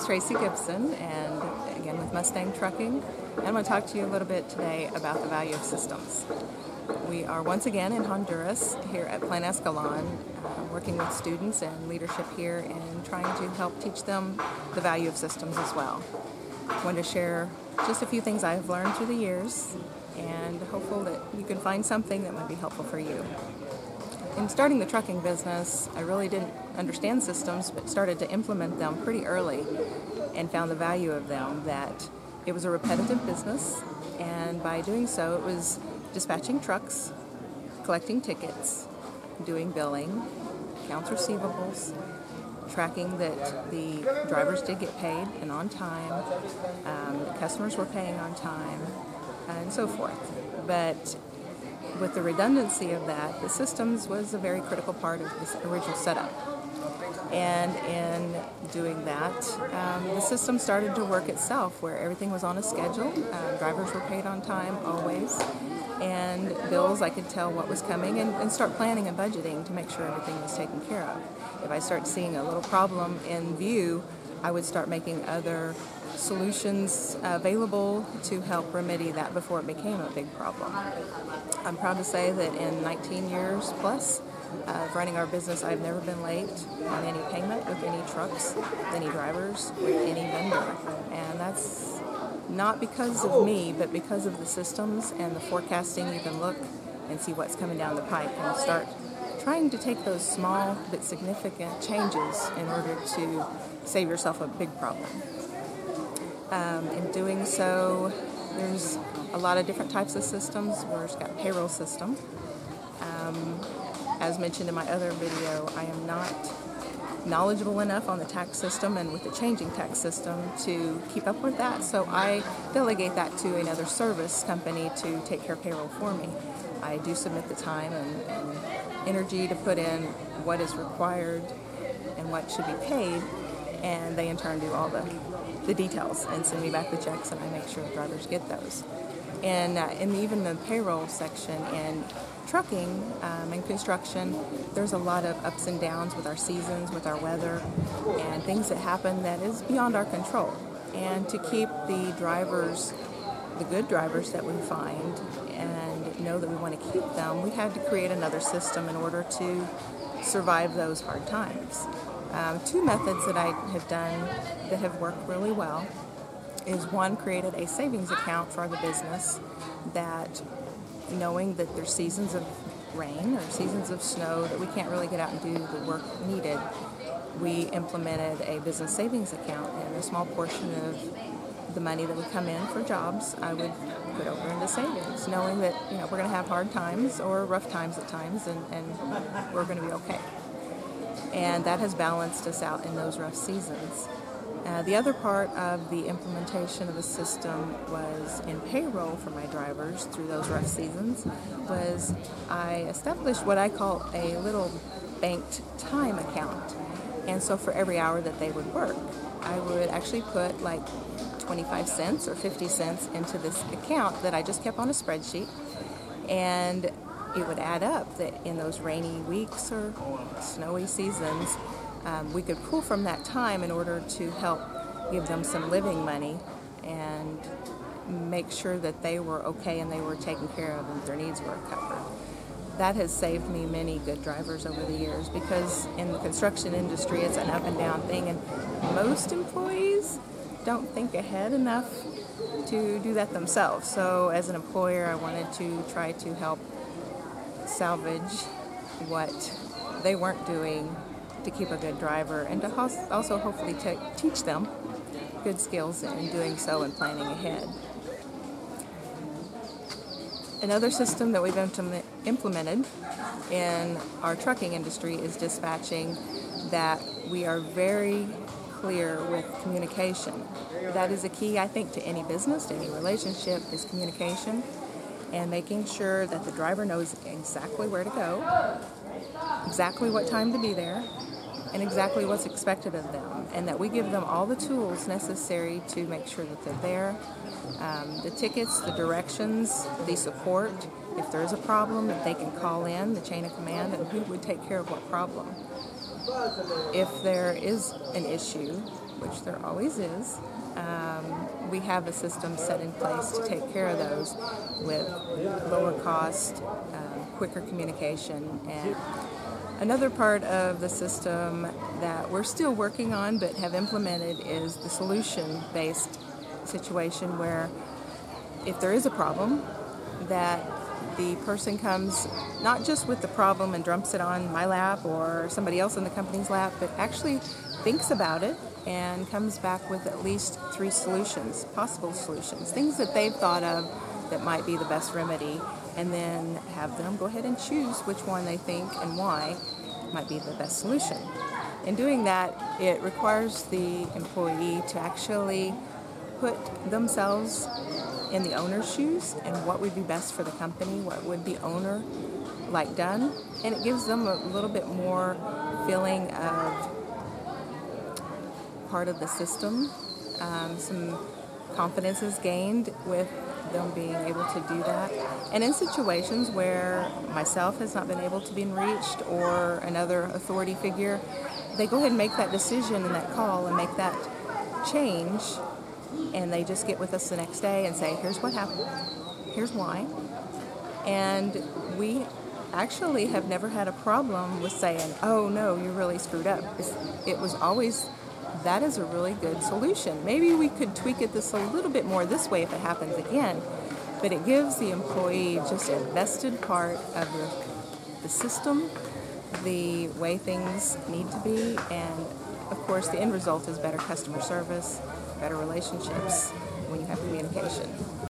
is Tracy Gibson, and again with Mustang Trucking. And I'm going to talk to you a little bit today about the value of systems. We are once again in Honduras here at Plan Escalon, uh, working with students and leadership here and trying to help teach them the value of systems as well. I want to share just a few things I've learned through the years and hopeful that you can find something that might be helpful for you in starting the trucking business, I really didn't understand systems, but started to implement them pretty early and found the value of them that it was a repetitive business, and by doing so, it was dispatching trucks, collecting tickets, doing billing, accounts receivables, tracking that the drivers did get paid and on time, um, customers were paying on time, and so forth. But with the redundancy of that, the systems was a very critical part of this original setup. And in doing that, um, the system started to work itself where everything was on a schedule. Uh, drivers were paid on time always. And bills, I could tell what was coming and, and start planning and budgeting to make sure everything was taken care of. If I start seeing a little problem in view, I would start making other solutions available to help remedy that before it became a big problem. I'm proud to say that in 19 years plus of running our business, I've never been late on any payment with any trucks, with any drivers, with any vendor. And that's not because of me, but because of the systems and the forecasting. You can look and see what's coming down the pipe and start trying to take those small but significant changes in order to save yourself a big problem. Um, in doing so, there's a lot of different types of systems. We've got payroll system. Um, as mentioned in my other video, I am not knowledgeable enough on the tax system and with the changing tax system to keep up with that. So I delegate that to another service company to take care of payroll for me. I do submit the time and, and energy to put in what is required and what should be paid, and they in turn do all the, the details and send me back the checks, and I make sure the drivers get those. And uh, in even the payroll section in trucking um, and construction, there's a lot of ups and downs with our seasons, with our weather, and things that happen that is beyond our control. And to keep the drivers, the good drivers that we find, and know that we want to keep them, we had to create another system in order to survive those hard times. Um, two methods that I have done that have worked really well is one created a savings account for the business that knowing that there's seasons of rain or seasons of snow that we can't really get out and do the work needed, we implemented a business savings account and a small portion of the money that would come in for jobs I would put over into savings, knowing that you know we're going to have hard times or rough times at times, and, and we're going to be okay. And that has balanced us out in those rough seasons. Uh, the other part of the implementation of the system was in payroll for my drivers through those rough seasons was I established what I call a little banked time account. And so for every hour that they would work, I would actually put like 25 cents or 50 cents into this account that I just kept on a spreadsheet. And it would add up that in those rainy weeks or snowy seasons, um, we could pull from that time in order to help give them some living money and make sure that they were okay and they were taken care of and their needs were covered. That has saved me many good drivers over the years because in the construction industry it's an up and down thing and most employees don't think ahead enough to do that themselves. So as an employer I wanted to try to help salvage what they weren't doing to keep a good driver and to also hopefully teach them good skills in doing so and planning ahead. Another system that we've implemented in our trucking industry is dispatching that we are very clear with communication. That is a key, I think, to any business, to any relationship, is communication and making sure that the driver knows exactly where to go, exactly what time to be there, and exactly what's expected of them, and that we give them all the tools necessary to make sure that they're there. Um, the tickets, the directions, the support. If there is a problem, that they can call in the chain of command and who would take care of what problem. If there is an issue, which there always is, um, we have a system set in place to take care of those with lower cost, um, quicker communication, and another part of the system that we're still working on but have implemented is the solution based situation where if there is a problem, that the person comes not just with the problem and dumps it on my lap or somebody else in the company's lap, but actually thinks about it and comes back with at least three solutions, possible solutions, things that they've thought of that might be the best remedy, and then have them go ahead and choose which one they think and why might be the best solution. In doing that, it requires the employee to actually put themselves in the owner's shoes and what would be best for the company, what would the owner like done, and it gives them a little bit more feeling of part of the system. Um, some confidence is gained with them being able to do that. And in situations where myself has not been able to be reached or another authority figure, they go ahead and make that decision and that call and make that change and they just get with us the next day and say, here's what happened, here's why. And we actually have never had a problem with saying, oh no, you're really screwed up. It's, it was always, that is a really good solution. Maybe we could tweak it this a little bit more this way if it happens again. But it gives the employee just a vested part of the, the system, the way things need to be, and of course, the end result is better customer service, better relationships when you have communication.